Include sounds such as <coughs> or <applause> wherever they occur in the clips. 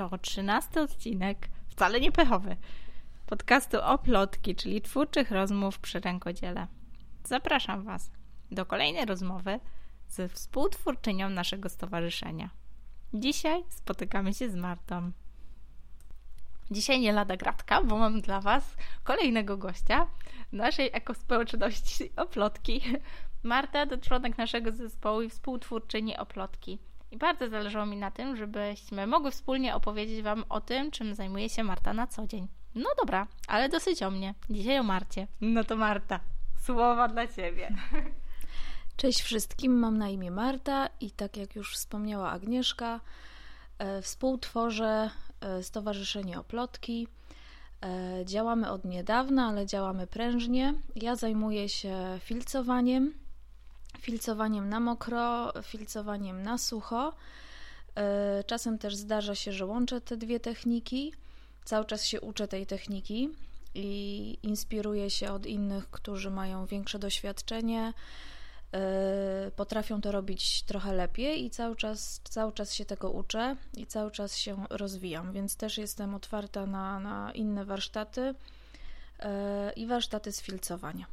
To trzynasty odcinek, wcale nie pechowy, podcastu o plotki, czyli twórczych rozmów przy rękodziele. Zapraszam Was do kolejnej rozmowy ze współtwórczynią naszego stowarzyszenia. Dzisiaj spotykamy się z Martą. Dzisiaj nie lada gratka, bo mam dla Was kolejnego gościa naszej ekospołeczności Oplotki. Marta to członek naszego zespołu i współtwórczyni Oplotki. I bardzo zależało mi na tym, żebyśmy mogły wspólnie opowiedzieć Wam o tym, czym zajmuje się Marta na co dzień. No dobra, ale dosyć o mnie. Dzisiaj o Marcie. No to Marta, słowa dla Ciebie. <laughs> Cześć wszystkim, mam na imię Marta i tak jak już wspomniała Agnieszka, e, współtworzę e, Stowarzyszenie Oplotki. E, działamy od niedawna, ale działamy prężnie. Ja zajmuję się filcowaniem, filcowaniem na mokro, filcowaniem na sucho. Czasem też zdarza się, że łączę te dwie techniki. Cały czas się uczę tej techniki i inspiruję się od innych, którzy mają większe doświadczenie Y, potrafią to robić trochę lepiej i cały czas, cały czas się tego uczę i cały czas się rozwijam, więc też jestem otwarta na, na inne warsztaty y, i warsztaty z filcowania.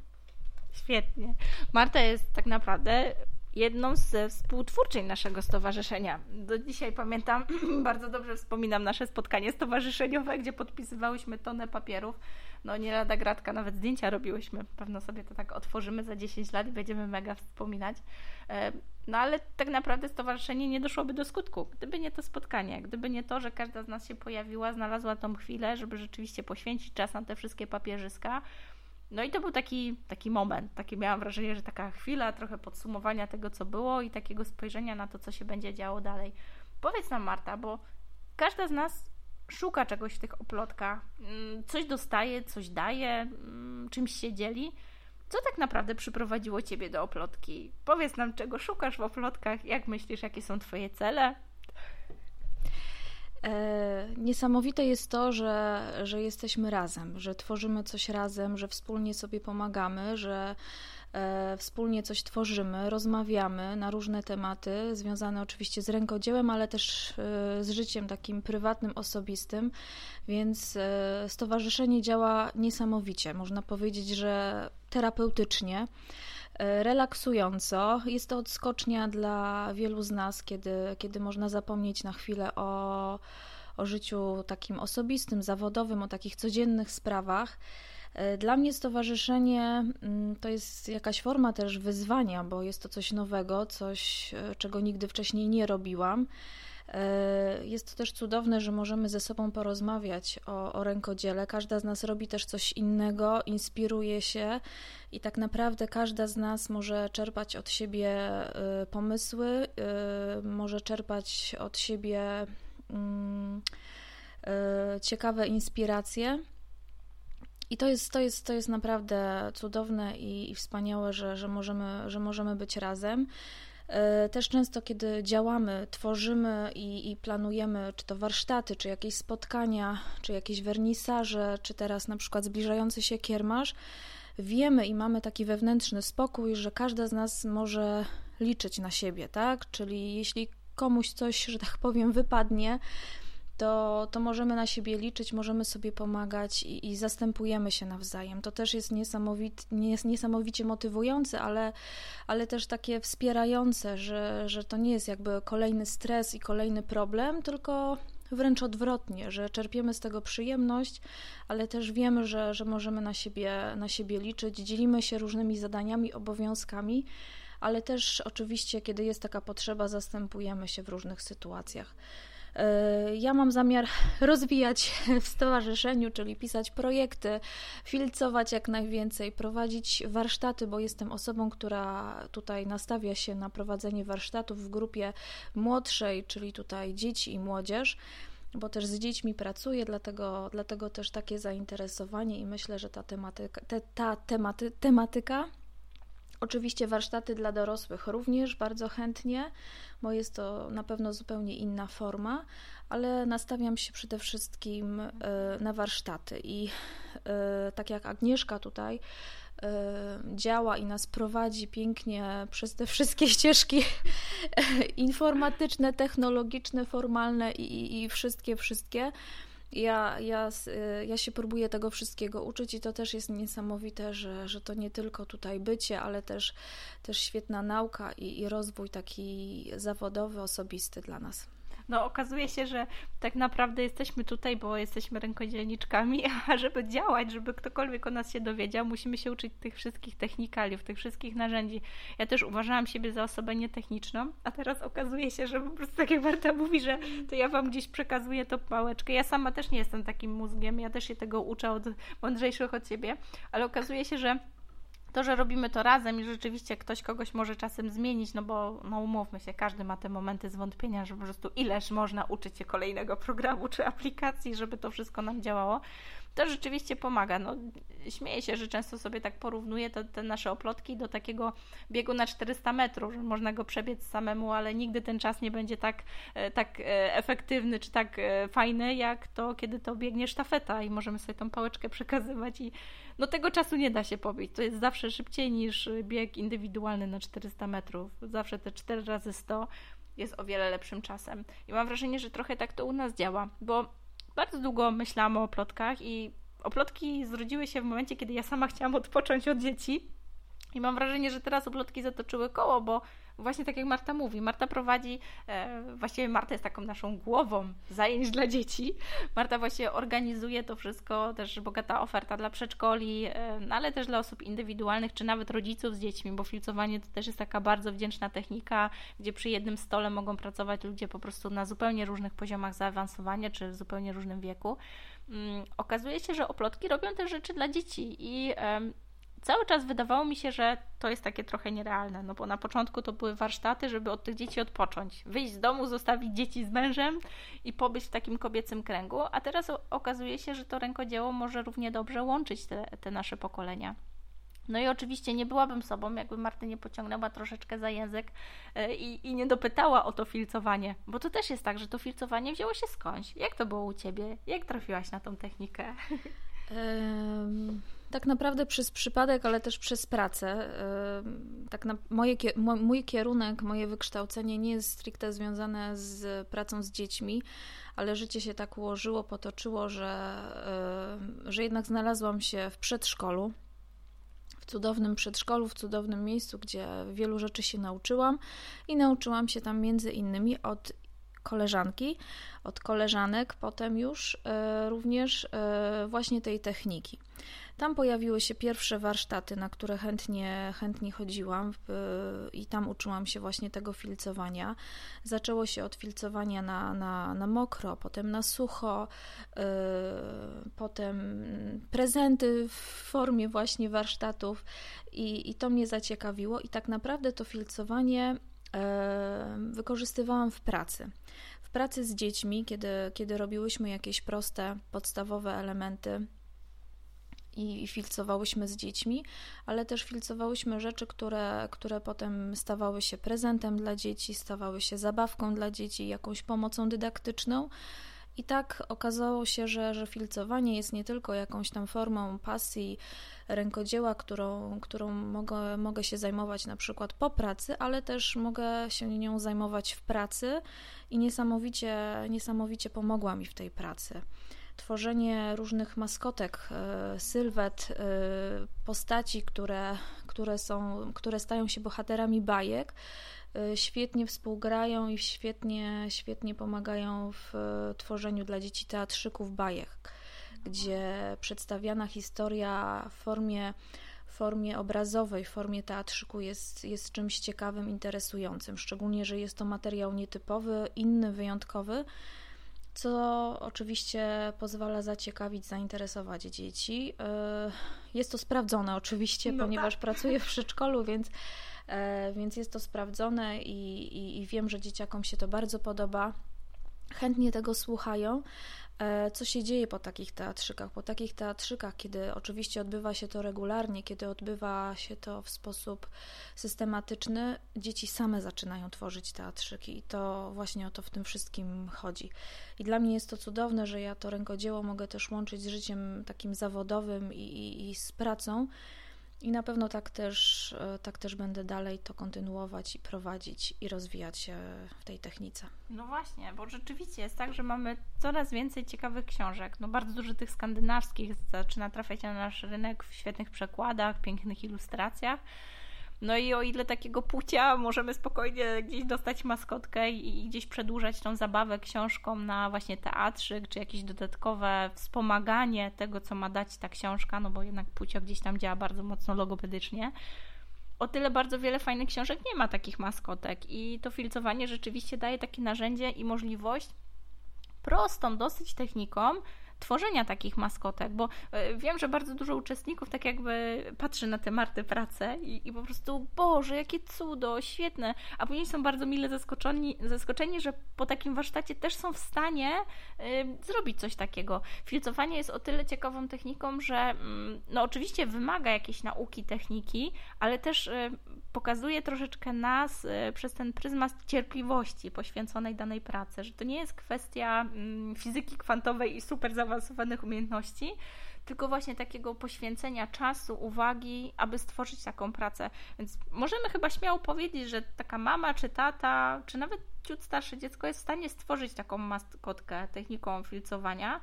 Świetnie. Marta jest tak naprawdę jedną z współtwórczyń naszego stowarzyszenia. Do dzisiaj pamiętam, <clears throat> bardzo dobrze wspominam nasze spotkanie stowarzyszeniowe, gdzie podpisywałyśmy tonę papierów. No nie lada gratka, nawet zdjęcia robiłyśmy. Pewno sobie to tak otworzymy za 10 lat i będziemy mega wspominać. E, no ale tak naprawdę stowarzyszenie nie doszłoby do skutku, gdyby nie to spotkanie, gdyby nie to, że każda z nas się pojawiła, znalazła tą chwilę, żeby rzeczywiście poświęcić czas na te wszystkie papierzyska no i to był taki, taki moment, takie miałam wrażenie, że taka chwila trochę podsumowania tego, co było i takiego spojrzenia na to, co się będzie działo dalej. Powiedz nam, Marta, bo każda z nas szuka czegoś w tych oplotkach, mm, coś dostaje, coś daje, mm, czymś się dzieli. Co tak naprawdę przyprowadziło Ciebie do oplotki? Powiedz nam, czego szukasz w oplotkach, jak myślisz, jakie są Twoje cele? E, niesamowite jest to, że, że jesteśmy razem, że tworzymy coś razem, że wspólnie sobie pomagamy, że e, wspólnie coś tworzymy, rozmawiamy na różne tematy, związane oczywiście z rękodziełem, ale też e, z życiem takim prywatnym, osobistym, więc stowarzyszenie działa niesamowicie. Można powiedzieć, że terapeutycznie relaksująco. Jest to odskocznia dla wielu z nas, kiedy, kiedy można zapomnieć na chwilę o, o życiu takim osobistym, zawodowym, o takich codziennych sprawach. Dla mnie stowarzyszenie mm, to jest jakaś forma też wyzwania, bo jest to coś nowego, coś, czego nigdy wcześniej nie robiłam. E, jest to też cudowne, że możemy ze sobą porozmawiać o, o rękodziele. Każda z nas robi też coś innego, inspiruje się i tak naprawdę każda z nas może czerpać od siebie e, pomysły, e, może czerpać od siebie mm, ciekawe inspiracje. I to jest, to jest, to jest naprawdę cudowne i, i wspaniałe, że, że, możemy, że możemy być razem. E, też często, kiedy działamy, tworzymy i, i, planujemy, czy to warsztaty, czy jakieś spotkania, czy jakieś wernisaże, czy teraz na przykład zbliżający się kiermasz, wiemy i mamy taki wewnętrzny spokój, że każda z nas może liczyć na siebie, tak? Czyli jeśli komuś coś, że tak powiem, wypadnie, to, to możemy na siebie liczyć, możemy sobie pomagać i, i zastępujemy się nawzajem. To też jest niesamowit, nie, niesamowicie motywujące, ale, ale też takie wspierające, że, że to nie jest jakby kolejny stres i kolejny problem, tylko wręcz odwrotnie, że czerpiemy z tego przyjemność, ale też wiemy, że, że możemy na siebie, na siebie liczyć, dzielimy się różnymi zadaniami, obowiązkami, ale też oczywiście, kiedy jest taka potrzeba, zastępujemy się w różnych sytuacjach. E, ja mam zamiar <laughs> rozwijać <laughs> w stowarzyszeniu, czyli pisać projekty, filcować jak najwięcej, prowadzić warsztaty, bo jestem osobą, która tutaj nastawia się na prowadzenie warsztatów w grupie młodszej, czyli tutaj dzieci i młodzież bo też z dziećmi pracuję, dlatego, dlatego też takie zainteresowanie i myślę, że ta tematyka, te, ta tematy, tematyka Oczywiście warsztaty dla dorosłych również bardzo chętnie, bo jest to na pewno zupełnie inna forma, ale nastawiam się przede wszystkim e, na warsztaty. I e, tak jak Agnieszka tutaj e, działa i nas prowadzi pięknie przez te wszystkie <laughs> ścieżki informatyczne, technologiczne, formalne i, i wszystkie, wszystkie ja, ja, y, ja się próbuję tego wszystkiego uczyć i to też jest niesamowite, że, że to nie tylko tutaj bycie, ale też, też świetna nauka i, i rozwój taki zawodowy, osobisty dla nas no okazuje się, że tak naprawdę jesteśmy tutaj, bo jesteśmy rękodzielniczkami, <laughs> a żeby działać, żeby ktokolwiek o nas się dowiedział, musimy się uczyć tych wszystkich technikaliów, tych wszystkich narzędzi. Ja też uważałam siebie za osobę nietechniczną, a teraz okazuje się, że po prostu tak jak Marta mówi, że to ja Wam gdzieś przekazuję tą pałeczkę. Ja sama też nie jestem takim mózgiem, ja też się tego uczę od mądrzejszych od siebie, ale okazuje się, że to, że robimy to razem i rzeczywiście ktoś kogoś może czasem zmienić, no bo no umówmy się, każdy ma te momenty zwątpienia, że po prostu ileż można uczyć się kolejnego programu czy aplikacji, żeby to wszystko nam działało, to rzeczywiście pomaga. No, śmieję się, że często sobie tak porównuję te, te, nasze oplotki do takiego biegu na 400 metrów, że można go przebiec samemu, ale nigdy ten czas nie będzie tak, e, tak e, efektywny czy tak e, fajny, jak to, kiedy to biegnie sztafeta i możemy sobie tą pałeczkę przekazywać i no tego czasu nie da się pobić. To jest zawsze szybciej niż bieg indywidualny na 400 metrów. Zawsze te 4 razy 100 jest o wiele lepszym czasem. I mam wrażenie, że trochę tak to u nas działa, bo bardzo długo myślałam o plotkach i oplotki zrodziły się w momencie, kiedy ja sama chciałam odpocząć od dzieci. I mam wrażenie, że teraz oplotki zatoczyły koło, bo właśnie tak jak Marta mówi, Marta prowadzi, e, właściwie Marta jest taką naszą głową zajęć dla dzieci. Marta właśnie organizuje to wszystko, też bogata oferta dla przedszkoli, e, no ale też dla osób indywidualnych, czy nawet rodziców z dziećmi, bo filcowanie to też jest taka bardzo wdzięczna technika, gdzie przy jednym stole mogą pracować ludzie po prostu na zupełnie różnych poziomach zaawansowania, czy w zupełnie różnym wieku. Mm, okazuje się, że oplotki robią te rzeczy dla dzieci i cały czas wydawało mi się, że to jest takie trochę nierealne, no bo na początku to były warsztaty, żeby od tych dzieci odpocząć, wyjść z domu, zostawić dzieci z mężem i pobyć w takim kobiecym kręgu, a teraz okazuje się, że to rękodzieło może równie dobrze łączyć te, te nasze pokolenia. No i oczywiście nie byłabym sobą, jakby Marty nie pociągnęła troszeczkę za język e, i, i nie dopytała o to filcowanie, bo to też jest tak, że to filcowanie wzięło się skądś. Jak to było u Ciebie? Jak trafiłaś na tą technikę? Um tak naprawdę przez przypadek, ale też przez pracę. Tak na moje, mój kierunek, moje wykształcenie nie jest stricte związane z pracą z dziećmi, ale życie się tak ułożyło, potoczyło, że, że jednak znalazłam się w przedszkolu. W cudownym przedszkolu, w cudownym miejscu, gdzie wielu rzeczy się nauczyłam i nauczyłam się tam między innymi od koleżanki, od koleżanek, potem już e, również e, właśnie tej techniki. Tam pojawiły się pierwsze warsztaty, na które chętnie, chętnie chodziłam i tam uczyłam się właśnie tego filcowania. Zaczęło się od filcowania na, na, na mokro, potem na sucho, yy, potem prezenty w formie właśnie warsztatów i, i to mnie zaciekawiło i tak naprawdę to filcowanie yy, wykorzystywałam w pracy. W pracy z dziećmi, kiedy, kiedy robiłyśmy jakieś proste, podstawowe elementy i filcowałyśmy z dziećmi, ale też filcowałyśmy rzeczy, które, które potem stawały się prezentem dla dzieci, stawały się zabawką dla dzieci, jakąś pomocą dydaktyczną. I tak okazało się, że, że filcowanie jest nie tylko jakąś tam formą pasji, rękodzieła, którą, którą mogę, mogę się zajmować na przykład po pracy, ale też mogę się nią zajmować w pracy i niesamowicie, niesamowicie pomogła mi w tej pracy tworzenie różnych maskotek, e, sylwet, e, postaci, które, które, są, które stają się bohaterami bajek, e, świetnie współgrają i świetnie, świetnie pomagają w tworzeniu dla dzieci teatrzyków bajek, gdzie przedstawiana historia w formie formie obrazowej, formie teatrzyku jest, jest czymś ciekawym, interesującym. Szczególnie, że jest to materiał nietypowy, inny, wyjątkowy, co oczywiście pozwala zaciekawić, zainteresować dzieci. E, jest to sprawdzone oczywiście, no ponieważ tak. pracuję w <laughs> przedszkolu, więc, e, więc jest to sprawdzone i, i, i wiem, że dzieciakom się to bardzo podoba. Chętnie tego słuchają, co się dzieje po takich teatrzykach? Po takich teatrzykach, kiedy oczywiście odbywa się to regularnie, kiedy odbywa się to w sposób systematyczny, dzieci same zaczynają tworzyć teatrzyki i to właśnie o to w tym wszystkim chodzi. I dla mnie jest to cudowne, że ja to rękodzieło mogę też łączyć z życiem takim zawodowym i, i, i z pracą. I na pewno tak też, e, tak też będę dalej to kontynuować i prowadzić i rozwijać się w tej technice. No właśnie, bo rzeczywiście jest tak, że mamy coraz więcej ciekawych książek. No bardzo dużo tych skandynawskich zaczyna trafiać na nasz rynek w świetnych przekładach, pięknych ilustracjach. No i o ile takiego pucia możemy spokojnie gdzieś dostać maskotkę i, gdzieś przedłużać tą zabawę książką na właśnie teatrzyk, czy jakieś dodatkowe wspomaganie tego, co ma dać ta książka, no bo jednak pucio gdzieś tam działa bardzo mocno logopedycznie. O tyle bardzo wiele fajnych książek nie ma takich maskotek i to filcowanie rzeczywiście daje takie narzędzie i możliwość prostą dosyć techniką tworzenia takich maskotek, bo e, wiem, że bardzo dużo uczestników tak jakby patrzy na te Marty prace i, i po prostu, Boże, jakie cudo, świetne, a później są bardzo mile zaskoczeni, zaskoczeni że po takim warsztacie też są w stanie y, zrobić coś takiego. Filcowanie jest o tyle ciekawą techniką, że y, no oczywiście wymaga jakiejś nauki techniki, ale też y, pokazuje troszeczkę nas y, przez ten pryzmat cierpliwości poświęconej danej pracy, że to nie jest kwestia mm, fizyki kwantowej i super zaawansowanych umiejętności, tylko właśnie takiego poświęcenia czasu, uwagi, aby stworzyć taką pracę. Więc możemy chyba śmiało powiedzieć, że taka mama czy tata, czy nawet ciut starsze dziecko jest w stanie stworzyć taką maskotkę techniką filcowania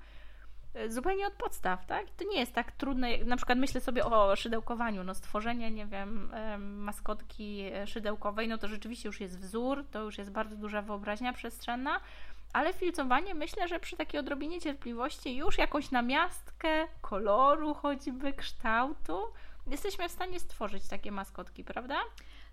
zupełnie od podstaw, tak? To nie jest tak trudne, na przykład myślę sobie o szydełkowaniu, no stworzenie, nie wiem, maskotki szydełkowej, no to rzeczywiście już jest wzór, to już jest bardzo duża wyobraźnia przestrzenna, ale filcowanie myślę, że przy takiej odrobinie cierpliwości już jakąś namiastkę koloru choćby, kształtu, jesteśmy w stanie stworzyć takie maskotki, prawda?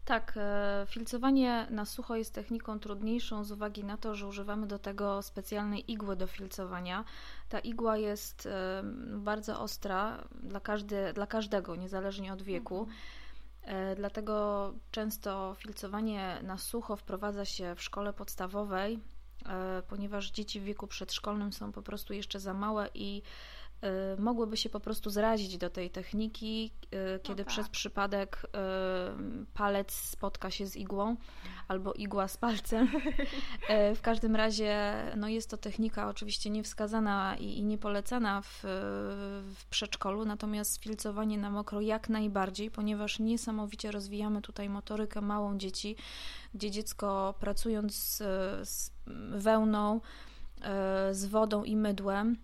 Tak, e, filcowanie na sucho jest techniką trudniejszą z uwagi na to, że używamy do tego specjalnej igły do filcowania. Ta igła jest e, bardzo ostra dla, każdy, dla każdego, niezależnie od wieku. Mhm. E, dlatego często filcowanie na sucho wprowadza się w szkole podstawowej, ponieważ dzieci w wieku przedszkolnym są po prostu jeszcze za małe i mogłyby się po prostu zrazić do tej techniki, y, kiedy no tak. przez przypadek y, palec spotka się z igłą albo igła z palcem. <laughs> w każdym razie no jest to technika oczywiście niewskazana i, i niepolecana w, w przedszkolu, natomiast filcowanie na mokro jak najbardziej, ponieważ niesamowicie rozwijamy tutaj motorykę małą dzieci, gdzie dziecko pracując z, z wełną, z wodą i mydłem,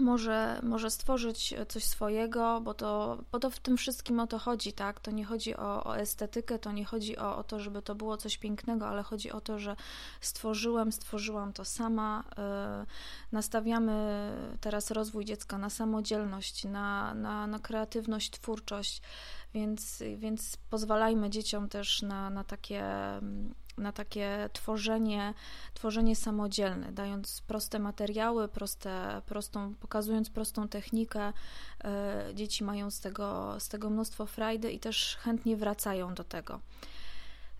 może, może stworzyć coś swojego, bo to, bo to w tym wszystkim o to chodzi, tak? To nie chodzi o, o estetykę, to nie chodzi o, o to, żeby to było coś pięknego, ale chodzi o to, że stworzyłem, stworzyłam to sama. Yy, nastawiamy teraz rozwój dziecka na samodzielność, na, na, na kreatywność, twórczość, więc, więc pozwalajmy dzieciom też na, na takie na takie tworzenie, tworzenie samodzielne, dając proste materiały, proste, prostą, pokazując prostą technikę. E, dzieci mają z tego, z tego mnóstwo frajdy i też chętnie wracają do tego.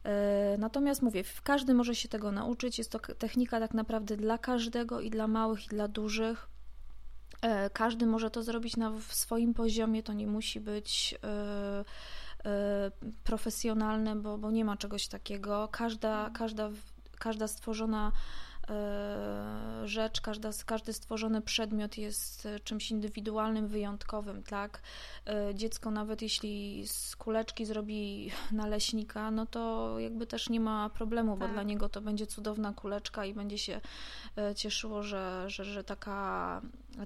E, natomiast mówię, każdy może się tego nauczyć. Jest to technika tak naprawdę dla każdego i dla małych, i dla dużych. E, każdy może to zrobić na swoim poziomie, to nie musi być profesjonalne, bo, bo nie ma czegoś takiego. Każda, mhm. każda, każda stworzona y, rzecz, każda, każdy stworzony przedmiot jest czymś indywidualnym, wyjątkowym, tak? Y, dziecko nawet jeśli z kuleczki zrobi <laughs> naleśnika, no to jakby też nie ma problemu, bo tak. dla niego to będzie cudowna kuleczka i będzie się cieszyło, że, że, że taka,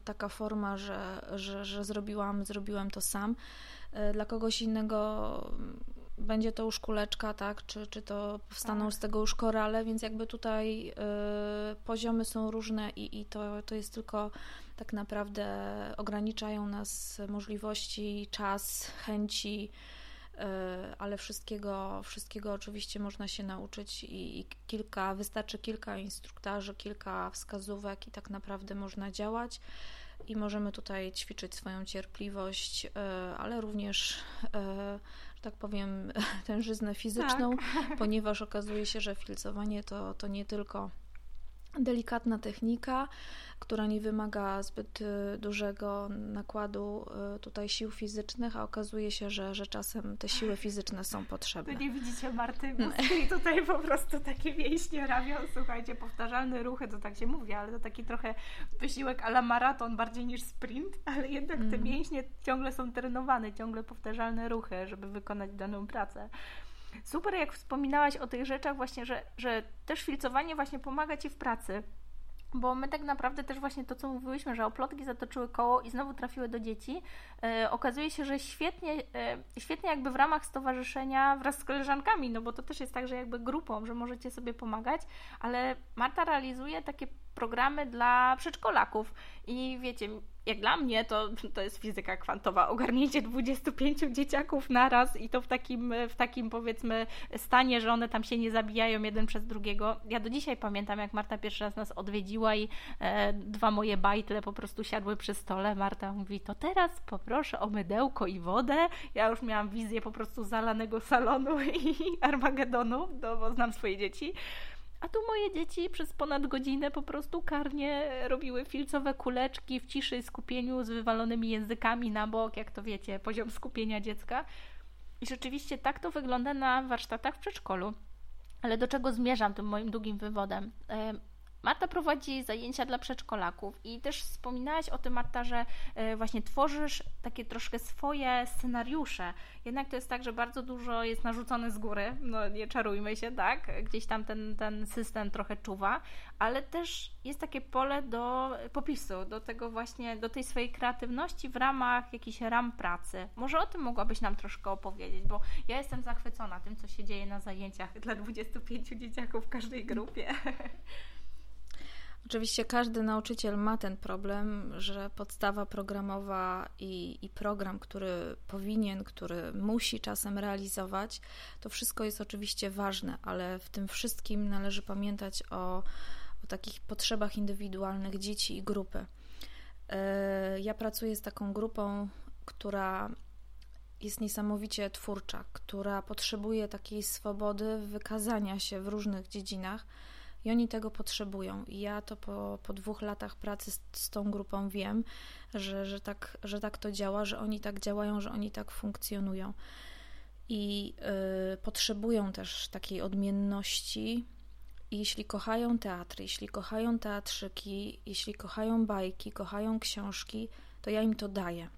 taka forma, że, że, że zrobiłam, zrobiłem to sam. E, dla kogoś innego będzie to już kuleczka, tak, czy, czy to powstaną tak. z tego już korale, więc jakby tutaj y, poziomy są różne i, i to, to jest tylko tak naprawdę ograniczają nas możliwości, czas, chęci, y, ale wszystkiego, wszystkiego oczywiście można się nauczyć i, i kilka, wystarczy kilka instruktarzy, kilka wskazówek i tak naprawdę można działać i możemy tutaj ćwiczyć swoją cierpliwość, e, ale również, że tak powiem, <laughs> tężyznę fizyczną, tak. <laughs> ponieważ okazuje się, że filcowanie to, to nie tylko delikatna technika, która nie wymaga zbyt y, dużego nakładu y, tutaj sił fizycznych, a okazuje się, że, że czasem te siły fizyczne są potrzebne. To nie widzicie Marty i tutaj po prostu takie mięśnie ramion, słuchajcie, powtarzalne ruchy, to tak się mówi, ale to taki trochę wysiłek ala maraton bardziej niż sprint, ale jednak te mm. mięśnie ciągle są trenowane, ciągle powtarzalne ruchy, żeby wykonać daną pracę. Super, jak wspominałaś o tych rzeczach właśnie, że, że też filcowanie właśnie pomaga Ci w pracy, bo my tak naprawdę też właśnie to, co mówiłyśmy, że oplotki zatoczyły koło i znowu trafiły do dzieci, e, okazuje się, że świetnie, e, świetnie jakby w ramach stowarzyszenia wraz z koleżankami, no bo to też jest tak, że jakby grupą, że możecie sobie pomagać, ale Marta realizuje takie programy dla przedszkolaków i wiecie, jak dla mnie to, to jest fizyka kwantowa. Ogarnięcie 25 dzieciaków naraz i to w takim, w takim powiedzmy stanie, że one tam się nie zabijają jeden przez drugiego. Ja do dzisiaj pamiętam, jak Marta pierwszy raz nas odwiedziła i e, dwa moje bajtle po prostu siadły przy stole. Marta mówi, to teraz poproszę o mydełko i wodę. Ja już miałam wizję po prostu zalanego salonu <laughs> i Armagedonu, no, bo znam swoje dzieci. A tu moje dzieci przez ponad godzinę po prostu karnie robiły filcowe kuleczki w ciszy i skupieniu z wywalonymi językami na bok, jak to wiecie, poziom skupienia dziecka. I rzeczywiście tak to wygląda na warsztatach w przedszkolu. Ale do czego zmierzam tym moim długim wywodem? Marta prowadzi zajęcia dla przedszkolaków i też wspominałaś o tym, Marta, że e, właśnie tworzysz takie troszkę swoje scenariusze. Jednak to jest tak, że bardzo dużo jest narzucone z góry, no nie czarujmy się, tak? Gdzieś tam ten, ten system trochę czuwa, ale też jest takie pole do popisu, do tego właśnie, do tej swojej kreatywności w ramach jakichś ram pracy. Może o tym mogłabyś nam troszkę opowiedzieć, bo ja jestem zachwycona tym, co się dzieje na zajęciach dla 25 dzieciaków w każdej grupie. <laughs> Oczywiście każdy nauczyciel ma ten problem, że podstawa programowa i, i, program, który powinien, który musi czasem realizować, to wszystko jest oczywiście ważne, ale w tym wszystkim należy pamiętać o, o takich potrzebach indywidualnych dzieci i grupy. E, ja pracuję z taką grupą, która jest niesamowicie twórcza, która potrzebuje takiej swobody wykazania się w różnych dziedzinach i oni tego potrzebują. I ja to po, po dwóch latach pracy z, z tą grupą wiem, że, że, tak, że tak to działa, że oni tak działają, że oni tak funkcjonują. I y, potrzebują też takiej odmienności. I jeśli kochają teatry, jeśli kochają teatrzyki, jeśli kochają bajki, kochają książki, to ja im to daję.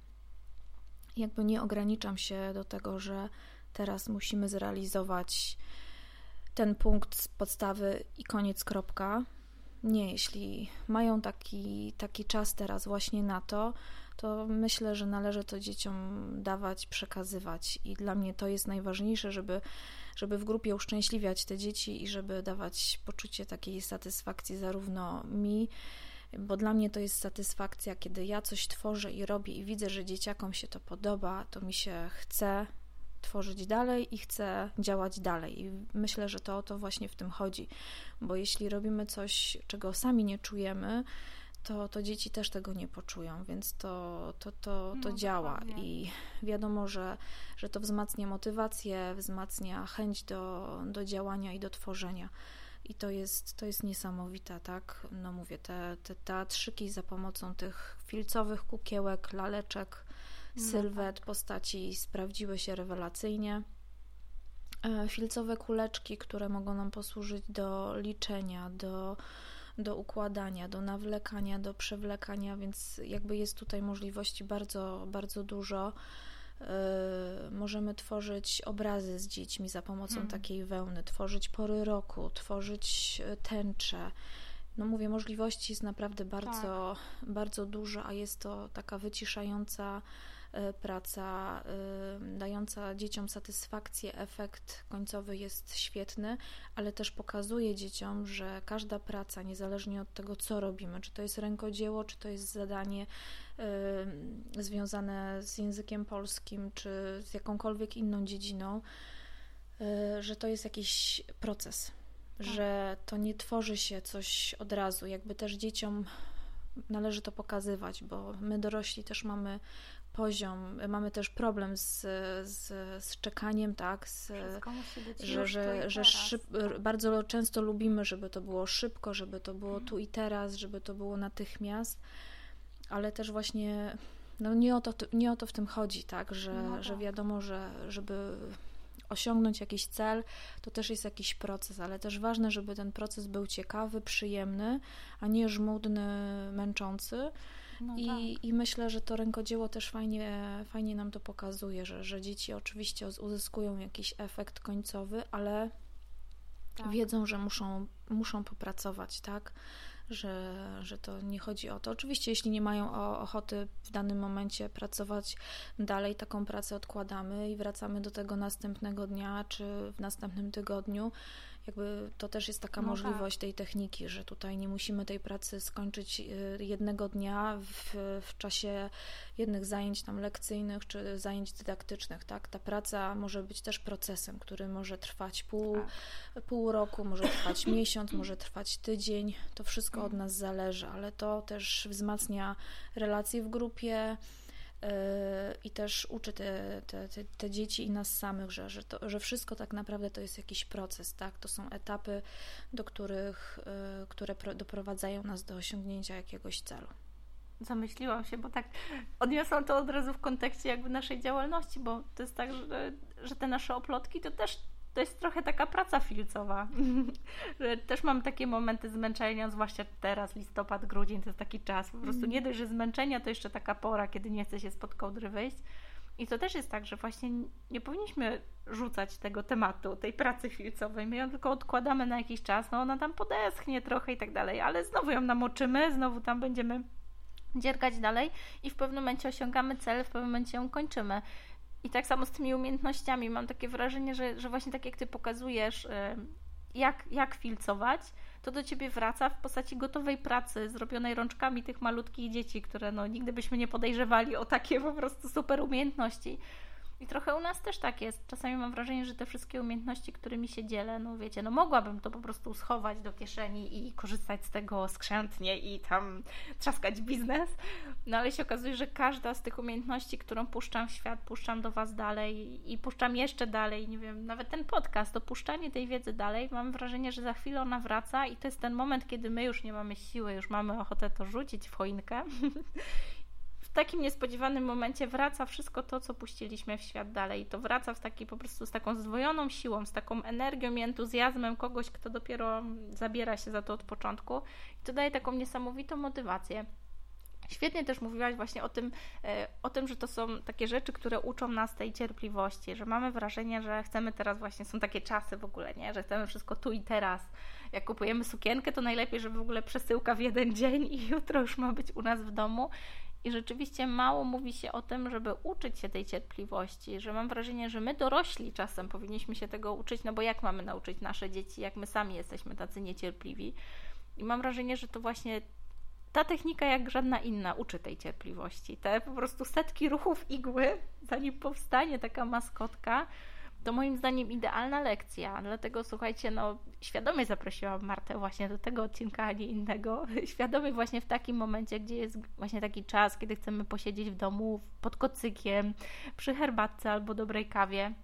Jakby nie ograniczam się do tego, że teraz musimy zrealizować ten punkt z podstawy i koniec kropka. Nie, jeśli mają taki, taki czas teraz właśnie na to, to myślę, że należy to dzieciom dawać, przekazywać. I dla mnie to jest najważniejsze, żeby, żeby w grupie uszczęśliwiać te dzieci i żeby dawać poczucie takiej satysfakcji zarówno mi, bo dla mnie to jest satysfakcja, kiedy ja coś tworzę i robię i widzę, że dzieciakom się to podoba, to mi się chce, tworzyć dalej i chcę działać dalej. I myślę, że to o to właśnie w tym chodzi, bo jeśli robimy coś, czego sami nie czujemy, to, to dzieci też tego nie poczują, więc to, to, to, to no, działa i wiadomo, że, że to wzmacnia motywację, wzmacnia chęć do, do działania i do tworzenia. I to jest, to jest niesamowite, tak? No mówię, te, te teatrzyki za pomocą tych filcowych kukiełek, laleczek, sylwet tak. postaci sprawdziły się rewelacyjnie. E, filcowe kuleczki, które mogą nam posłużyć do liczenia, do, do układania, do nawlekania, do przewlekania, więc jakby jest tutaj możliwości bardzo, bardzo dużo. E, możemy tworzyć obrazy z dziećmi za pomocą hmm. takiej wełny, tworzyć pory roku, tworzyć e, tęcze. No mówię, możliwości jest naprawdę bardzo, tak. bardzo dużo, a jest to taka wyciszająca praca e, dająca dzieciom satysfakcję, efekt końcowy jest świetny, ale też pokazuje dzieciom, że każda praca, niezależnie od tego, co robimy, czy to jest rękodzieło, czy to jest zadanie e, związane z językiem polskim, czy z jakąkolwiek inną dziedziną, że to jest jakiś proces, tak. że to nie tworzy się coś od razu, jakby też dzieciom należy to pokazywać, bo my dorośli też mamy poziom, mamy też problem z, z, z czekaniem, tak, z, że, że, że szyb, bardzo często lubimy, żeby to było szybko, żeby to było tu i teraz, żeby to było natychmiast, ale też właśnie no nie o to, nie o to w tym chodzi, tak, że, no tak. że wiadomo, że żeby osiągnąć jakiś cel, to też jest jakiś proces, ale też ważne, żeby ten proces był ciekawy, przyjemny, a nie żmudny, męczący. No I, tak. I myślę, że to rękodzieło też fajnie, fajnie nam to pokazuje, że, że dzieci oczywiście uzyskują jakiś efekt końcowy, ale tak. wiedzą, że muszą, muszą popracować, tak? Że, że to nie chodzi o to. Oczywiście, jeśli nie mają ochoty w danym momencie pracować dalej, taką pracę odkładamy i wracamy do tego następnego dnia czy w następnym tygodniu jakby to też jest taka no możliwość tak. tej techniki, że tutaj nie musimy tej pracy skończyć y, jednego dnia w, w czasie jednych zajęć tam lekcyjnych czy zajęć dydaktycznych, tak? Ta praca może być też procesem, który może trwać pół, tak. pół roku, może trwać <coughs> miesiąc, może trwać tydzień. To wszystko od nas zależy, ale to też wzmacnia relacje w grupie, i też uczy te, te, te, te, dzieci i nas samych, że, że, to, że wszystko tak naprawdę to jest jakiś proces, tak? To są etapy, do których, y, które doprowadzają nas do osiągnięcia jakiegoś celu. Zamyśliłam się, bo tak odniosłam to od razu w kontekście jakby naszej działalności, bo to jest tak, że, że te nasze oplotki to też to jest trochę taka praca filcowa. <laughs> że też mam takie momenty zmęczenia, zwłaszcza teraz, listopad, grudzień, to jest taki czas. Po prostu nie dość, że zmęczenia, to jeszcze taka pora, kiedy nie chce się spod kołdry wyjść. I to też jest tak, że właśnie nie powinniśmy rzucać tego tematu, tej pracy filcowej. My ją tylko odkładamy na jakiś czas, no ona tam podeschnie trochę i tak dalej, ale znowu ją namoczymy, znowu tam będziemy dziergać dalej i w pewnym momencie osiągamy cel, w pewnym momencie ją kończymy. I tak samo z tymi umiejętnościami. Mam takie wrażenie, że, że właśnie tak jak ty pokazujesz, y, jak, jak filcować, to do ciebie wraca w postaci gotowej pracy, zrobionej rączkami tych malutkich dzieci, które no, nigdy byśmy nie podejrzewali o takie po prostu super umiejętności. I trochę u nas też tak jest. Czasami mam wrażenie, że te wszystkie umiejętności, którymi się dzielę, no wiecie, no mogłabym to po prostu schować do kieszeni i korzystać z tego skrzętnie i tam trzaskać biznes, no ale się okazuje, że każda z tych umiejętności, którą puszczam w świat, puszczam do Was dalej i puszczam jeszcze dalej, nie wiem, nawet ten podcast, opuszczanie tej wiedzy dalej, mam wrażenie, że za chwilę ona wraca i to jest ten moment, kiedy my już nie mamy siły, już mamy ochotę to rzucić w choinkę <laughs> takim niespodziewanym momencie wraca wszystko to, co puściliśmy w świat dalej. I to wraca w taki po prostu z taką zdwojoną siłą, z taką energią i entuzjazmem kogoś, kto dopiero zabiera się za to od początku. I to daje taką niesamowitą motywację. Świetnie też mówiłaś właśnie o tym, e, o tym, że to są takie rzeczy, które uczą nas tej cierpliwości, że mamy wrażenie, że chcemy teraz właśnie, są takie czasy w ogóle, nie? że chcemy wszystko tu i teraz. Jak kupujemy sukienkę, to najlepiej, żeby w ogóle przesyłka w jeden dzień i <laughs> jutro już ma być u nas w domu. I rzeczywiście mało mówi się o tym, żeby uczyć się tej cierpliwości, że mam wrażenie, że my dorośli czasem powinniśmy się tego uczyć, no bo jak mamy nauczyć nasze dzieci, jak my sami jesteśmy tacy niecierpliwi. I mam wrażenie, że to właśnie ta technika, jak żadna inna, uczy tej cierpliwości. Te po prostu setki ruchów igły, zanim powstanie taka maskotka, to moim zdaniem idealna lekcja. Dlatego słuchajcie, no świadomie zaprosiłam Martę właśnie do tego odcinka, a nie innego. <laughs> Świadomie właśnie w takim momencie, gdzie jest właśnie taki czas, kiedy chcemy posiedzieć w domu pod kocykiem, przy herbatce albo dobrej kawie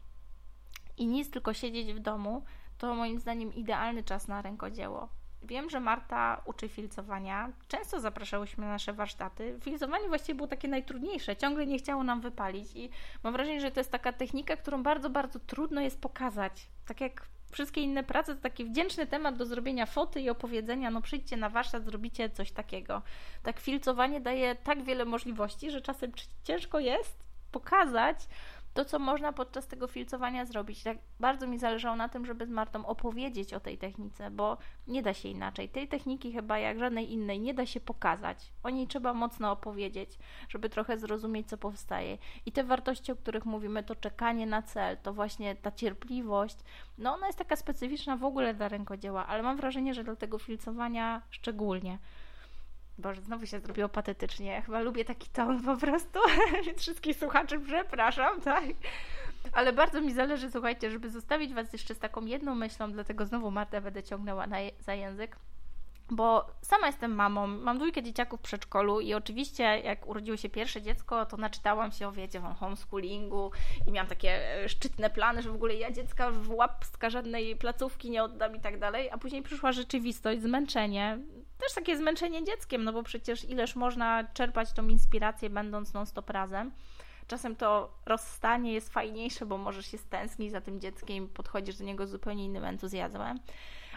i nic, tylko siedzieć w domu, to moim zdaniem idealny czas na rękodzieło. Wiem, że Marta uczy filcowania. Często zapraszałyśmy na nasze warsztaty. Filcowanie właściwie było takie najtrudniejsze. Ciągle nie chciało nam wypalić i mam wrażenie, że to jest taka technika, którą bardzo, bardzo trudno jest pokazać. Tak jak wszystkie inne prace, to taki wdzięczny temat do zrobienia foty i opowiedzenia, no przyjdźcie na warsztat, zrobicie coś takiego. Tak filcowanie daje tak wiele możliwości, że czasem ciężko jest pokazać, to, co można podczas tego filcowania zrobić. Tak bardzo mi zależało na tym, żeby z Martą opowiedzieć o tej technice, bo nie da się inaczej. Tej techniki chyba jak żadnej innej nie da się pokazać. O niej trzeba mocno opowiedzieć, żeby trochę zrozumieć, co powstaje. I te wartości, o których mówimy, to czekanie na cel, to właśnie ta cierpliwość, no ona jest taka specyficzna w ogóle dla rękodzieła, ale mam wrażenie, że dla tego filcowania szczególnie. Boże, znowu się zrobiło patetycznie. Ja chyba lubię taki ton po prostu. <laughs> Wszystkich słuchaczy przepraszam, tak? Ale bardzo mi zależy, słuchajcie, żeby zostawić Was jeszcze z taką jedną myślą, dlatego znowu Marta będę ciągnęła na, za język, bo sama jestem mamą, mam dwójkę dzieciaków w przedszkolu i oczywiście jak urodziło się pierwsze dziecko, to naczytałam się o wiecie, o homeschoolingu i miałam takie e, szczytne plany, że w ogóle ja dziecka w łapska żadnej placówki nie oddam i tak dalej, a później przyszła rzeczywistość, zmęczenie, też takie zmęczenie dzieckiem, no bo przecież ileż można czerpać tą inspirację będąc non-stop razem. Czasem to rozstanie jest fajniejsze, bo możesz się stęsknić za tym dzieckiem, podchodzisz do niego z zupełnie innym entuzjazmem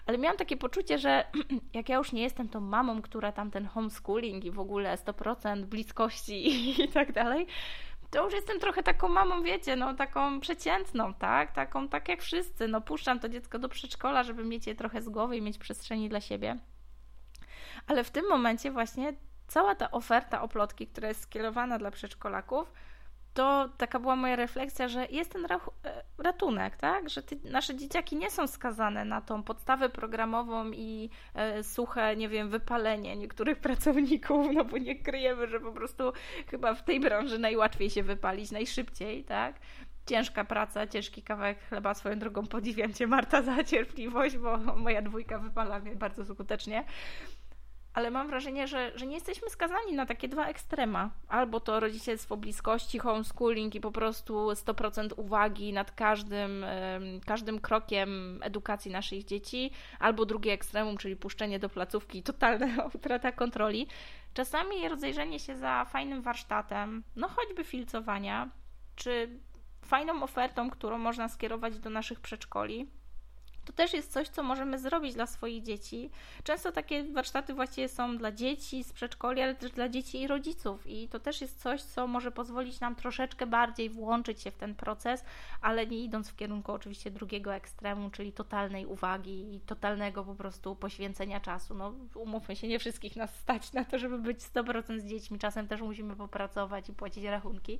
ale miałam takie poczucie, że <clears throat> jak ja już nie jestem tą mamą, która tam ten homeschooling i w ogóle 100% bliskości <laughs> i tak dalej, to już jestem trochę taką mamą, wiecie, no taką przeciętną, tak? Taką, tak jak wszyscy, no puszczam to dziecko do przedszkola, żeby mieć je trochę z głowy i mieć przestrzeni dla siebie. Ale w tym momencie właśnie cała ta oferta oplotki, która jest skierowana dla przedszkolaków, to taka była moja refleksja, że jest ten e, ratunek, tak? Że ty, nasze dzieciaki nie są skazane na tą podstawę programową i e, suche, nie wiem, wypalenie niektórych <laughs> pracowników, no bo nie kryjemy, że po prostu chyba w tej branży najłatwiej się wypalić, najszybciej, tak? Ciężka praca, ciężki kawałek chleba. Swoją drogą podziwiam Cię, Marta, za cierpliwość, bo moja dwójka wypala mnie bardzo skutecznie ale mam wrażenie, że, że nie jesteśmy skazani na takie dwa ekstrema. Albo to rodzicielstwo bliskości, homeschooling i po prostu 100% uwagi nad każdym, każdym krokiem edukacji naszych dzieci, albo drugie ekstremum, czyli puszczenie do placówki i totalna <laughs> utrata kontroli. Czasami rozejrzenie się za fajnym warsztatem, no choćby filcowania, czy fajną ofertą, którą można skierować do naszych przedszkoli, to też jest coś, co możemy zrobić dla swoich dzieci. Często takie warsztaty właściwie są dla dzieci z przedszkoli, ale też dla dzieci i rodziców. I to też jest coś, co może pozwolić nam troszeczkę bardziej włączyć się w ten proces, ale nie idąc w kierunku oczywiście drugiego ekstremu, czyli totalnej uwagi i totalnego po prostu poświęcenia czasu. No, umówmy się, nie wszystkich nas stać na to, żeby być 100% z dziećmi. Czasem też musimy popracować i płacić rachunki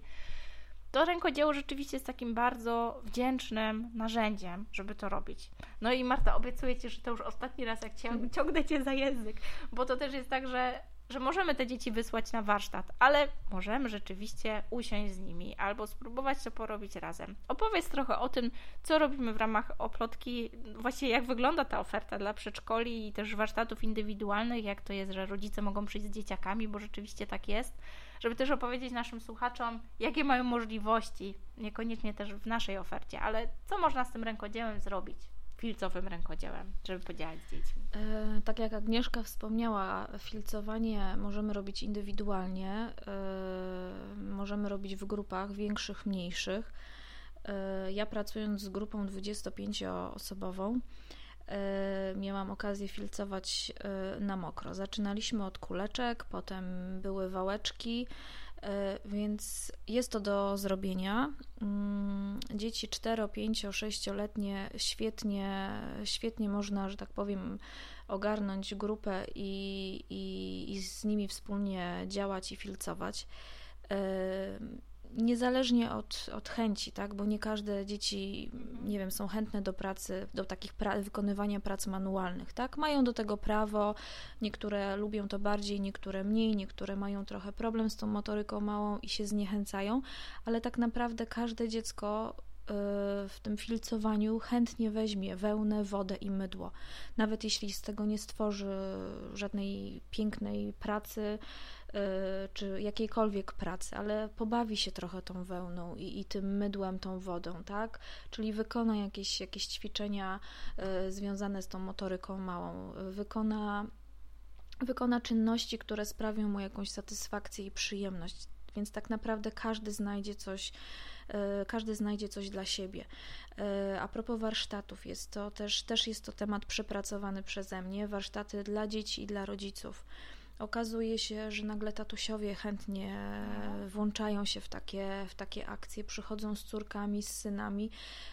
to rękodzieło rzeczywiście jest takim bardzo wdzięcznym narzędziem, żeby to robić. No i Marta, obiecuję Ci, że to już ostatni raz, jak ciągnę Cię za język, bo to też jest tak, że że możemy te dzieci wysłać na warsztat, ale możemy rzeczywiście usiąść z nimi albo spróbować to porobić razem. Opowiedz trochę o tym, co robimy w ramach oplotki, właściwie jak wygląda ta oferta dla przedszkoli i też warsztatów indywidualnych, jak to jest, że rodzice mogą przyjść z dzieciakami, bo rzeczywiście tak jest żeby też opowiedzieć naszym słuchaczom, jakie mają możliwości, niekoniecznie też w naszej ofercie, ale co można z tym rękodziełem zrobić filcowym rękodziełem, żeby podziałać z dziećmi. E, tak jak Agnieszka wspomniała, filcowanie możemy robić indywidualnie, e, możemy robić w grupach większych, mniejszych. E, ja pracując z grupą 25-osobową, E, miałam okazję filcować e, na mokro. Zaczynaliśmy od kuleczek, potem były wałeczki, e, więc jest to do zrobienia. Mm, dzieci 4, 5, 6-letnie świetnie, świetnie można, że tak powiem, ogarnąć grupę i, i, i z nimi wspólnie działać i filcować niezależnie od, od chęci, tak? bo nie każde dzieci, nie wiem, są chętne do pracy, do takich pra wykonywania prac manualnych, tak? Mają do tego prawo, niektóre lubią to bardziej, niektóre mniej, niektóre mają trochę problem z tą motoryką małą i się zniechęcają, ale tak naprawdę każde dziecko y, w tym filcowaniu chętnie weźmie wełnę, wodę i mydło. Nawet jeśli z tego nie stworzy żadnej pięknej pracy, czy jakiejkolwiek pracy, ale pobawi się trochę tą wełną i, i tym mydłem, tą wodą, tak? Czyli wykona jakieś, jakieś ćwiczenia y, związane z tą motoryką małą, wykona, wykona czynności, które sprawią mu jakąś satysfakcję i przyjemność. Więc tak naprawdę każdy znajdzie coś, y, każdy znajdzie coś dla siebie. A propos warsztatów, jest to też, też jest to temat przepracowany przeze mnie, warsztaty dla dzieci i dla rodziców okazuje się, że nagle tatusiowie chętnie włączają się w takie, w takie akcje, przychodzą z córkami, z synami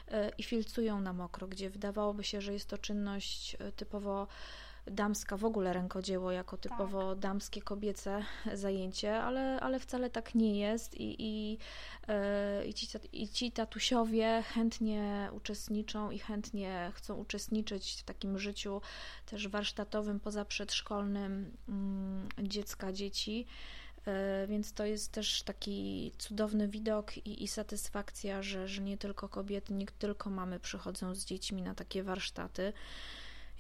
e, i filcują na mokro, gdzie wydawałoby się, że jest to czynność e, typowo damska, w ogóle rękodzieło jako typowo tak. damskie, kobiece <laughs> zajęcie, ale, ale wcale tak nie jest i, i, yy, i, ci, i ci tatusiowie chętnie uczestniczą i chętnie chcą uczestniczyć w takim życiu też warsztatowym, poza przedszkolnym yy, dziecka, dzieci. E, więc to jest też taki cudowny widok i, i, satysfakcja, że, że nie tylko kobiety, nie tylko mamy przychodzą z dziećmi na takie warsztaty.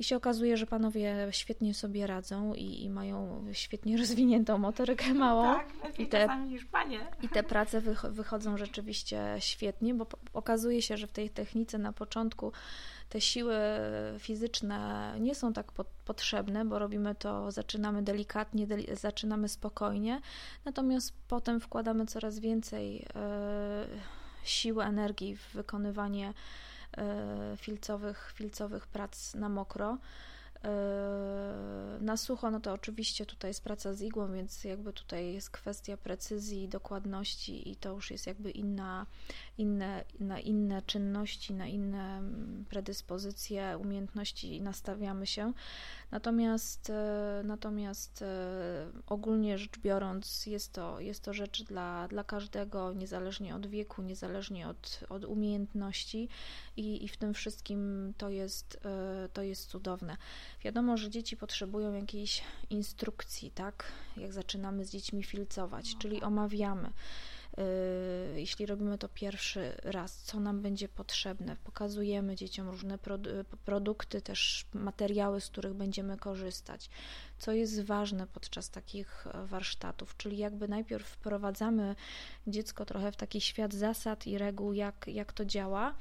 I się okazuje, że panowie świetnie sobie radzą i, i mają świetnie rozwiniętą motorykę małą. Tak, I te, niż panie. I te prace wychodzą rzeczywiście świetnie, bo okazuje się, że w tej technice na początku te siły fizyczne nie są tak potrzebne, bo robimy to, zaczynamy delikatnie, deli zaczynamy spokojnie, natomiast potem wkładamy coraz więcej e, siły, energii w wykonywanie filcowych, filcowych prac na mokro. Yy, na sucho, no to oczywiście tutaj jest praca z igłą, więc jakby tutaj jest kwestia precyzji, dokładności i to już jest jakby inna, inne, na inne czynności, na inne mm, predyspozycje, umiejętności nastawiamy się. Natomiast, e, natomiast e, ogólnie rzecz biorąc, jest to, jest to rzecz dla, dla każdego, niezależnie od wieku, niezależnie od, od umiejętności i, i w tym wszystkim to jest, e, to jest cudowne. Wiadomo, że dzieci potrzebują jakiejś instrukcji, tak? Jak zaczynamy z dziećmi filcować, czyli omawiamy Y, jeśli robimy to pierwszy raz, co nam będzie potrzebne. Pokazujemy dzieciom różne produkty, też materiały, z których będziemy korzystać. Co jest ważne podczas takich warsztatów, czyli jakby najpierw wprowadzamy dziecko trochę w taki świat zasad i reguł, jak, jak to działa,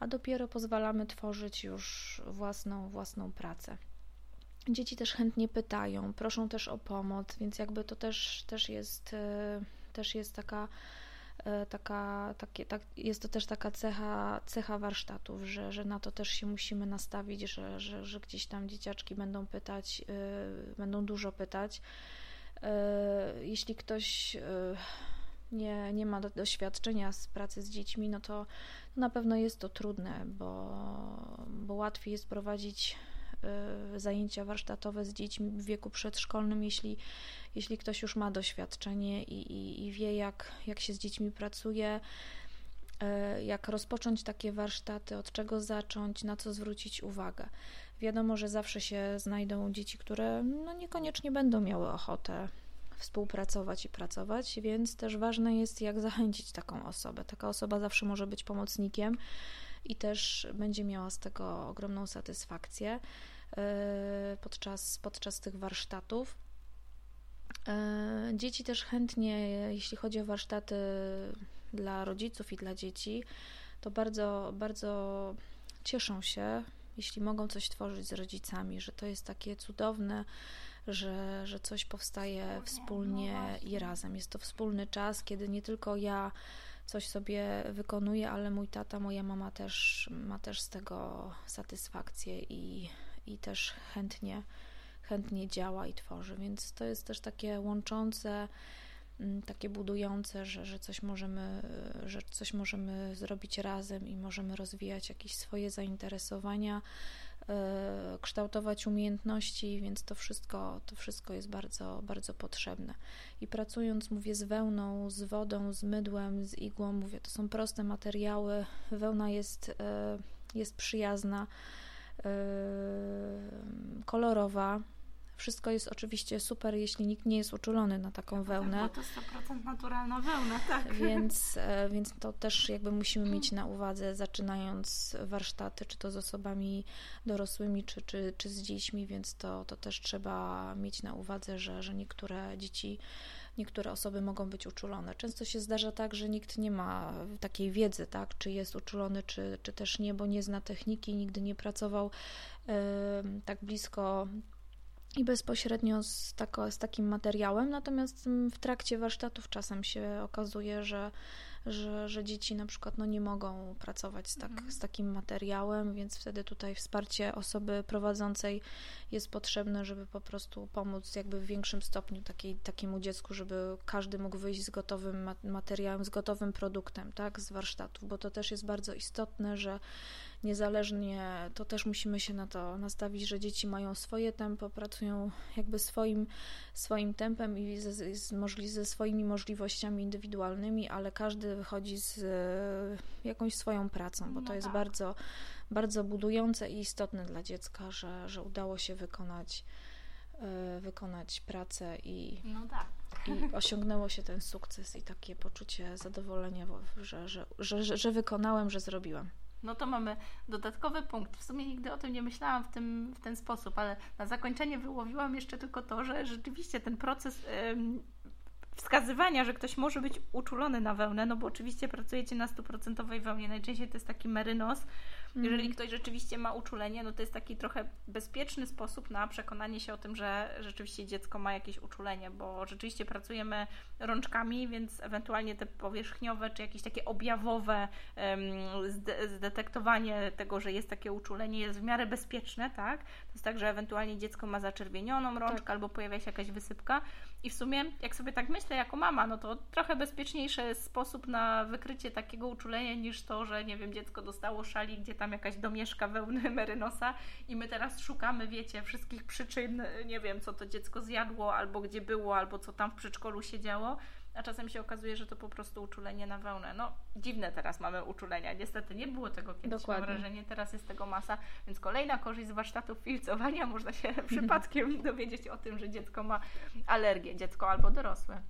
a dopiero pozwalamy tworzyć już własną, własną pracę. Dzieci też chętnie pytają, proszą też o pomoc, więc jakby to też, też jest y, też jest taka e, taka, takie, tak, jest to też taka cecha, cecha warsztatów, że, że na to też się musimy nastawić, że, że, że gdzieś tam dzieciaczki będą pytać, yy, będą dużo pytać. Yy, jeśli ktoś nie, nie ma doświadczenia z pracy z dziećmi, no to na pewno jest to trudne, bo, bo łatwiej jest prowadzić zajęcia warsztatowe z dziećmi w wieku przedszkolnym, jeśli jeśli ktoś już ma doświadczenie i, i, i wie, jak, jak się z dziećmi pracuje, e, jak rozpocząć takie warsztaty, od czego zacząć, na co zwrócić uwagę. Wiadomo, że zawsze się znajdą dzieci, które no, niekoniecznie będą miały ochotę współpracować i pracować, więc też ważne jest, jak zachęcić taką osobę. Taka osoba zawsze może być pomocnikiem i też będzie miała z tego ogromną satysfakcję podczas, podczas tych warsztatów. E, dzieci też chętnie, jeśli chodzi o warsztaty dla rodziców i dla dzieci, to bardzo, bardzo cieszą się, jeśli mogą coś tworzyć z rodzicami, że to jest takie cudowne, że, że coś powstaje wspólnie i razem. Jest to wspólny czas, kiedy nie tylko ja coś sobie wykonuję, ale mój tata, moja mama też ma też z tego satysfakcję i, i też chętnie chętnie działa i tworzy, więc to jest też takie łączące, mm, takie budujące, że, że, coś możemy, że coś możemy zrobić razem i możemy rozwijać jakieś swoje zainteresowania, e, kształtować umiejętności, więc to wszystko, to wszystko jest bardzo, bardzo potrzebne. I pracując, mówię, z wełną, z wodą, z mydłem, z igłą, mówię, to są proste materiały. Wełna jest, e, jest przyjazna, kolorowa, wszystko jest oczywiście super, jeśli nikt nie jest uczulony na taką no wełnę. Tak, to 100% naturalna wełna, tak. Więc, <laughs> e, więc to też jakby musimy mieć na uwadze, zaczynając warsztaty, czy to z osobami dorosłymi, czy, czy, czy z dziećmi, więc to, to też trzeba mieć na uwadze, że, że niektóre dzieci niektóre osoby mogą być uczulone. Często się zdarza tak, że nikt nie ma takiej wiedzy, tak, czy jest uczulony, czy, czy też nie, bo nie zna techniki, nigdy nie pracował y, tak blisko i bezpośrednio z, tako, z takim materiałem, natomiast mm, w trakcie warsztatów czasem się okazuje, że, że, że dzieci na przykład no, nie mogą pracować z, tak, mhm. z takim materiałem, więc wtedy tutaj wsparcie osoby prowadzącej jest potrzebne, żeby po prostu pomóc jakby w większym stopniu takiej, takiemu dziecku, żeby każdy mógł wyjść z gotowym materiałem, z gotowym produktem, tak, z warsztatów, bo to też jest bardzo istotne, że niezależnie, to też musimy się na to nastawić, że dzieci mają swoje tempo, pracują jakby swoim, swoim tempem i ze, z, ze swoimi możliwościami indywidualnymi, ale każdy wychodzi z e, jakąś swoją pracą, bo no to jest tak. bardzo, bardzo budujące i istotne dla dziecka, że, że udało się wykonać e, wykonać pracę i, no tak. i osiągnęło się ten sukces i takie poczucie zadowolenia, że, że, że, że, że wykonałem, że zrobiłam. No to mamy dodatkowy punkt. W sumie nigdy o tym nie myślałam w, tym, w ten sposób, ale na zakończenie wyłowiłam jeszcze tylko to, że rzeczywiście ten proces wskazywania, że ktoś może być uczulony na wełnę, no bo oczywiście pracujecie na stuprocentowej wełnie, najczęściej to jest taki merynos, jeżeli mhm. ktoś rzeczywiście ma uczulenie, no to jest taki trochę bezpieczny sposób na przekonanie się o tym, że rzeczywiście dziecko ma jakieś uczulenie, bo rzeczywiście pracujemy rączkami, więc ewentualnie te powierzchniowe czy jakieś takie objawowe zdetektowanie tego, że jest takie uczulenie jest w miarę bezpieczne, tak? To jest tak, że ewentualnie dziecko ma zaczerwienioną rączkę tak. albo pojawia się jakaś wysypka i w sumie, jak sobie tak myślę jako mama, no to trochę bezpieczniejszy sposób na wykrycie takiego uczulenia niż to, że nie wiem, dziecko dostało szali, gdzie tam jakaś domieszka wełny <laughs> merynosa i my teraz szukamy, wiecie, wszystkich przyczyn, nie wiem, co to dziecko zjadło, albo gdzie było, albo co tam w przedszkolu się działo, a czasem się okazuje, że to po prostu uczulenie na wełnę. No, dziwne teraz mamy uczulenia. Niestety nie było tego kiedyś, Dokładnie. mam wrażenie, teraz jest tego masa, więc kolejna korzyść z warsztatów filcowania, można się <laughs> przypadkiem dowiedzieć o tym, że dziecko ma alergię, dziecko albo dorosłe.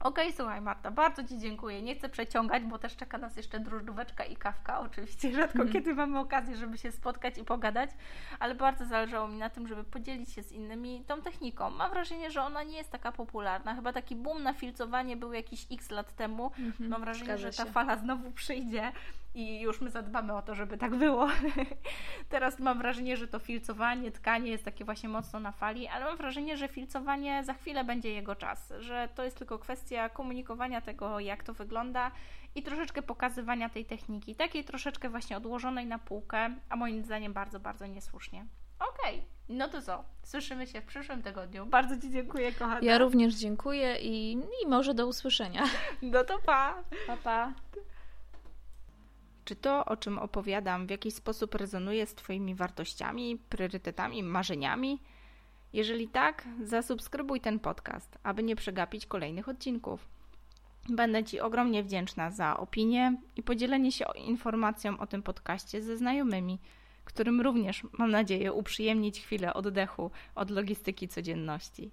Okej, okay, słuchaj Marta, bardzo Ci dziękuję. Nie chcę przeciągać, bo też czeka nas jeszcze drożdżóweczka i kawka. Oczywiście <laughs> rzadko mm. kiedy mamy okazję, żeby się spotkać i pogadać, ale bardzo zależało mi na tym, żeby podzielić się z innymi tą techniką. Mam wrażenie, że ona nie jest taka popularna. Chyba taki boom na filcowanie był jakiś x lat temu. Mm -hmm, Mam wrażenie, że ta fala znowu przyjdzie i już my zadbamy o to, żeby tak było. <laughs> Teraz mam wrażenie, że to filcowanie, tkanie jest takie właśnie mocno na fali, ale mam wrażenie, że filcowanie za chwilę będzie jego czas, że to jest tylko kwestia komunikowania tego, jak to wygląda i troszeczkę pokazywania tej techniki, takiej troszeczkę właśnie odłożonej na półkę, a moim zdaniem bardzo, bardzo niesłusznie. Okej, okay. no to co? Słyszymy się w przyszłym tygodniu. Bardzo Ci dziękuję, kochana. Ja również dziękuję i, i może do usłyszenia. No to pa. Pa, pa. Czy to, o czym opowiadam, w jakiś sposób rezonuje z Twoimi wartościami, priorytetami, marzeniami? Jeżeli tak, zasubskrybuj ten podcast, aby nie przegapić kolejnych odcinków. Będę Ci ogromnie wdzięczna za opinię i podzielenie się informacją o tym podcaście ze znajomymi, którym również, mam nadzieję, uprzyjemnić chwilę oddechu od logistyki codzienności.